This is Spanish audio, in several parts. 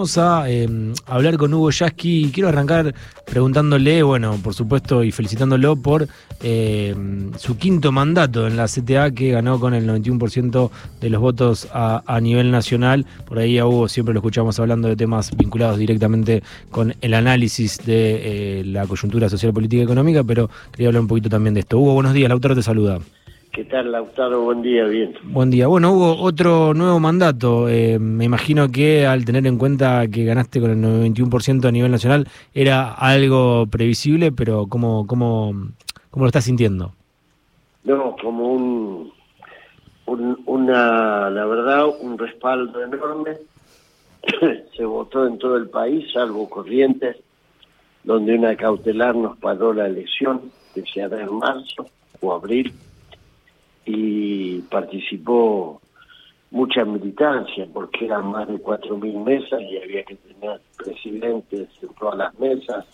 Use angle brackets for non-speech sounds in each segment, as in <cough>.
Vamos a em, hablar con Hugo Yasky. Quiero arrancar preguntándole, bueno, por supuesto, y felicitándolo por em, su quinto mandato en la CTA, que ganó con el 91% de los votos a, nivel nacional. Por ahí a Hugo siempre lo escuchamos hablando de temas vinculados directamente con el análisis de eh, la coyuntura social, política y económica, pero quería hablar un poquito también de esto. Hugo, buenos días. Lautaro te saluda. ¿Qué tal, Lautaro? Buen día, bien. Buen día. Bueno, hubo otro nuevo mandato. Eh, me imagino que al tener en cuenta que ganaste con el 91% a nivel nacional, era algo previsible, pero ¿cómo, cómo, cómo lo estás sintiendo? No, como un, una, la verdad, un respaldo enorme. <coughs> Se votó en todo el país, salvo Corrientes, donde una cautelar nos paró la elección, que se hará en marzo o abril y participó mucha militancia porque eran más de 4.000 mesas y había que tener presidentes en todas las mesas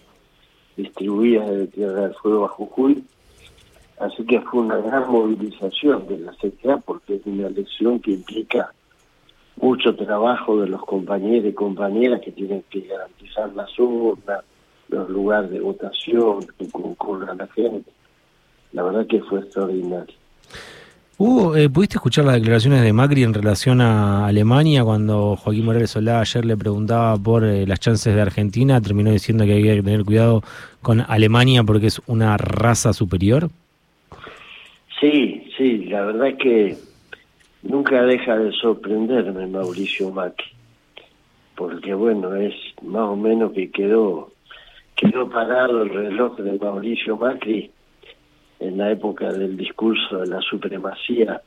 distribuidas de Tierra del Fuego a Jujuy. Así que fue una gran movilización de la CTA porque es una elección que implica mucho trabajo de los compañeros y compañeras que tienen que garantizar las urnas, los lugares de votación, que concurran la gente. La verdad que fue extraordinario. Hugo, eh, ¿pudiste escuchar las declaraciones de Macri en relación a Alemania cuando Joaquín Morales Solá ayer le preguntaba por eh, las chances de Argentina? Terminó diciendo que había que tener cuidado con Alemania porque es una raza superior. Sí, sí, la verdad es que nunca deja de sorprenderme Mauricio Macri, porque bueno, es más o menos que quedó, quedó parado el reloj de Mauricio Macri en la época del discurso de la supremacía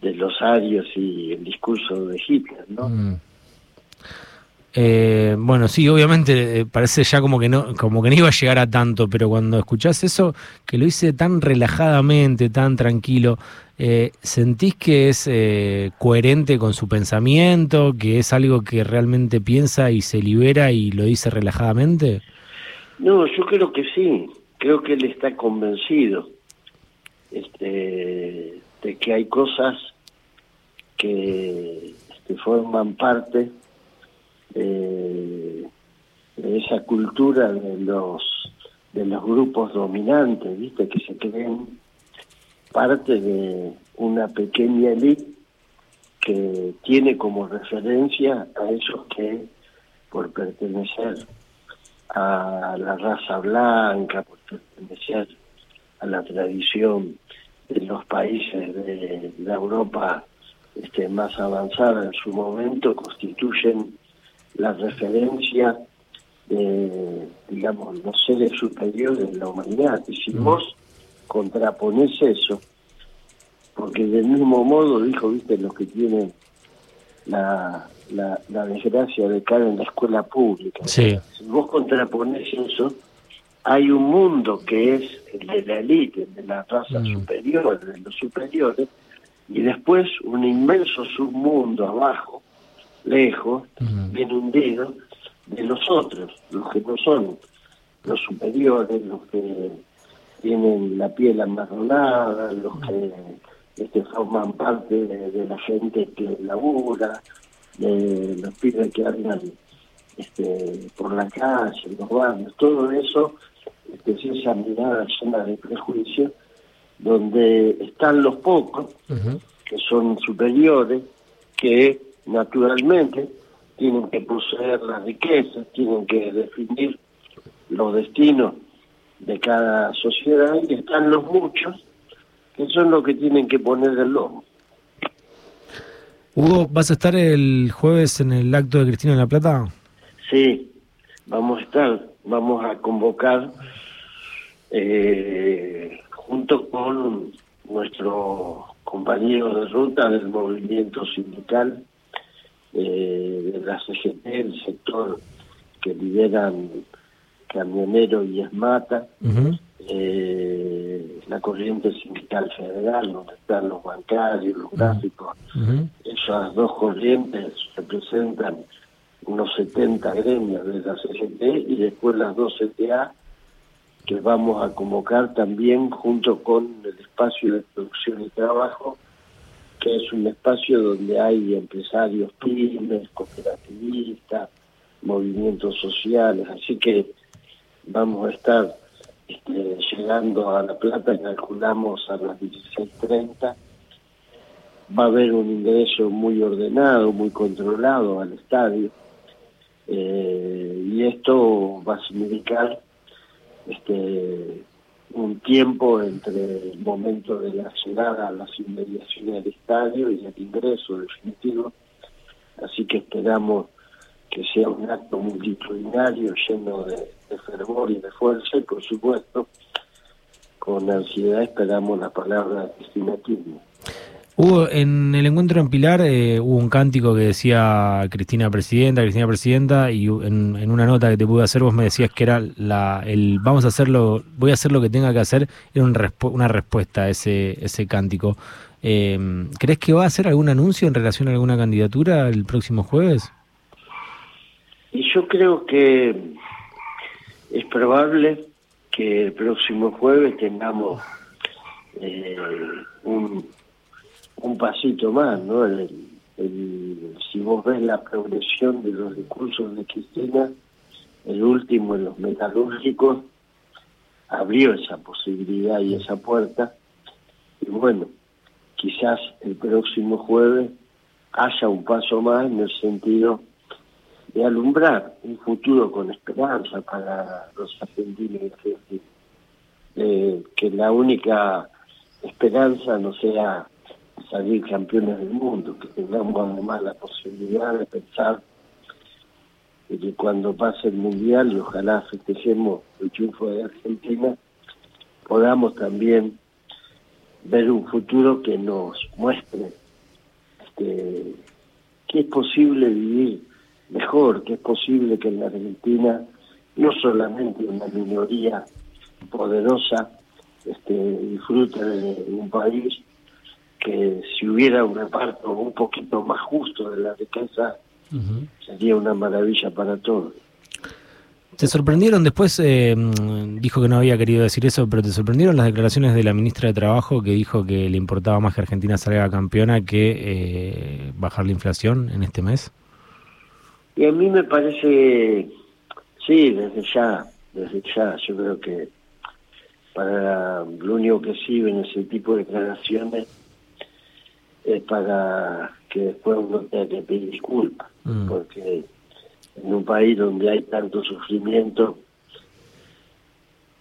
de los arios y el discurso de Hitler, ¿no? Mm. Eh, bueno, sí, obviamente eh, parece ya como que no, como que no iba a llegar a tanto, pero cuando escuchás eso, que lo hice tan relajadamente, tan tranquilo, eh, ¿sentís que es coherente con su pensamiento, que es algo que realmente piensa y se libera y lo dice relajadamente? No, yo creo que sí creo que él está convencido este, de que hay cosas que este, forman parte de, esa cultura de los de los grupos dominantes, viste, que se creen parte de una pequeña elite que tiene como referencia a esos que por pertenecer a la raza blanca, por pertenecer a la tradición de los países de la Europa este, más avanzada en su momento, constituyen la referencia de, digamos, los seres superiores de la humanidad. Y si vos contrapones eso, porque del mismo modo, dijo, viste, los que tienen la, la, desgracia de caer en la escuela pública. Si vos contrapones eso, hay un mundo que es el de la élite, de la raza mm. superior, de los superiores, y después un inmenso submundo abajo, lejos, mm. bien hundido, de los otros, los que no son los superiores, los que tienen la piel amarronada, los que este, forman parte de, la gente que labura, de los pibes que andan este, por la calle, los barrios, todo eso, este, es esa mirada llena de prejuicios, donde están los pocos, que son superiores, que naturalmente tienen que poseer las riquezas, tienen que definir los destinos de cada sociedad, y están los muchos, que son los que tienen que poner el lomo. Hugo, ¿vas a estar el jueves en el acto de Cristina en La Plata? Sí, vamos a estar, vamos a convocar eh, junto con nuestro compañero de ruta del movimiento sindical eh, de la CGT, el sector que lideran Camionero y Esmata, eh, la corriente sindical federal, donde están los bancarios, los gráficos. Esas dos corrientes representan unos 70 gremios de la CGT y después las dos CTA que vamos a convocar también junto con el espacio de producción y trabajo, que es un espacio donde hay empresarios pymes, cooperativistas, movimientos sociales, así que vamos a estar este, llegando a La Plata, calculamos a las 16.30. Va a haber un ingreso muy ordenado, muy controlado al estadio. Eh, y esto va a significar este, un tiempo entre el momento de la llegada a las inmediaciones del estadio y el ingreso definitivo. Así que esperamos que sea un acto multitudinario lleno de, fervor y de fuerza y por supuesto con ansiedad esperamos la palabra estimatismo. Hubo en el encuentro en Pilar eh, hubo un cántico que decía Cristina Presidenta, Cristina Presidenta, y en, una nota que te pude hacer vos me decías que era la, el vamos a hacerlo, voy a hacer lo que tenga que hacer, era una respuesta a ese, ese cántico. Eh, ¿Crees que va a hacer algún anuncio en relación a alguna candidatura el próximo jueves? Y yo creo que es probable que el próximo jueves tengamos eh, un, un pasito más, ¿no? si vos ves la progresión de los discursos de Cristina, el último en los metalúrgicos abrió esa posibilidad y esa puerta. Y bueno, quizás el próximo jueves haya un paso más en el sentido de alumbrar un futuro con esperanza para los argentinos y argentinos. Eh, que la única esperanza no sea salir campeones del mundo, que tengamos además la posibilidad de pensar que cuando pase el mundial y ojalá festejemos el triunfo de Argentina, podamos también ver un futuro que nos muestre este, que es posible vivir mejor, que es posible que en la Argentina no solamente una minoría poderosa este, disfrute de un país que si hubiera un reparto un poquito más justo de la riqueza, sería una maravilla para todos. ¿Te sorprendieron después, eh, dijo que no había querido decir eso, pero te sorprendieron las declaraciones de la ministra de Trabajo que dijo que le importaba más que Argentina salga campeona que eh, bajar la inflación en este mes? Y a mí me parece, sí, desde ya, desde ya, yo creo que para lo único que sirven ese tipo de declaraciones es para que después uno tenga que pedir disculpas, mm. porque en un país donde hay tanto sufrimiento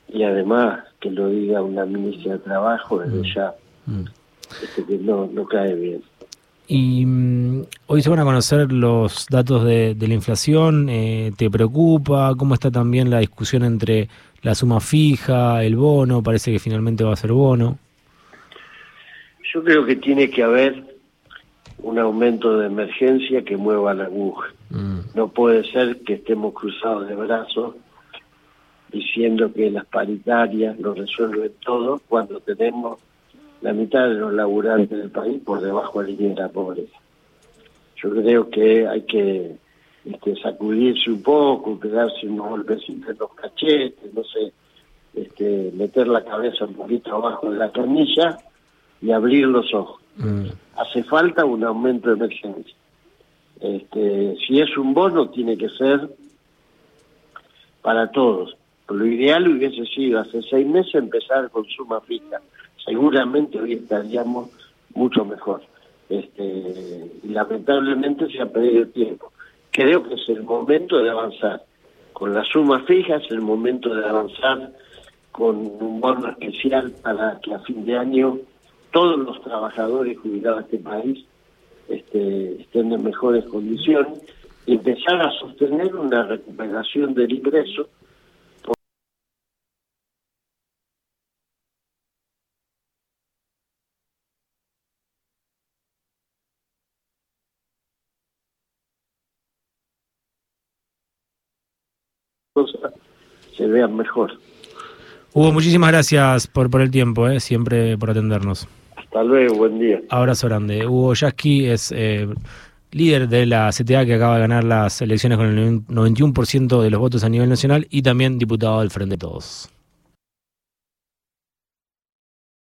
y además que lo diga una ministra de Trabajo, desde mm. ya, mm. Este, que no, no cae bien. Y mm, hoy se van a conocer los datos de, la inflación. Eh, ¿Te preocupa? ¿Cómo está también la discusión entre la suma fija, el bono? Parece que finalmente va a ser bono. Yo creo que tiene que haber un aumento de emergencia que mueva la aguja. Mm. No puede ser que estemos cruzados de brazos diciendo que las paritarias lo resuelven todo cuando tenemos la mitad de los laburantes del país por debajo de la línea de la pobreza. Yo creo que hay que este, sacudirse un poco, quedarse unos golpecitos en los cachetes, no sé, este, meter la cabeza un poquito abajo de la camilla y abrir los ojos. Mm. Hace falta un aumento de emergencia. Este, si es un bono, tiene que ser para todos. Lo ideal hubiese sido hace seis meses empezar con suma fija seguramente hoy estaríamos mucho mejor. Este, lamentablemente se ha perdido tiempo. Creo que es el momento de avanzar. Con las sumas fijas, es el momento de avanzar con un bono especial para que a fin de año todos los trabajadores jubilados de este país este, estén en mejores condiciones y empezar a sostener una recuperación del ingreso se vean mejor. Hugo, muchísimas gracias por, por el tiempo, eh, siempre por atendernos. Hasta luego, buen día. Abrazo grande. Hugo Yasky es eh, líder de la CTA que acaba de ganar las elecciones con el 91% de los votos a nivel nacional y también diputado del Frente de Todos.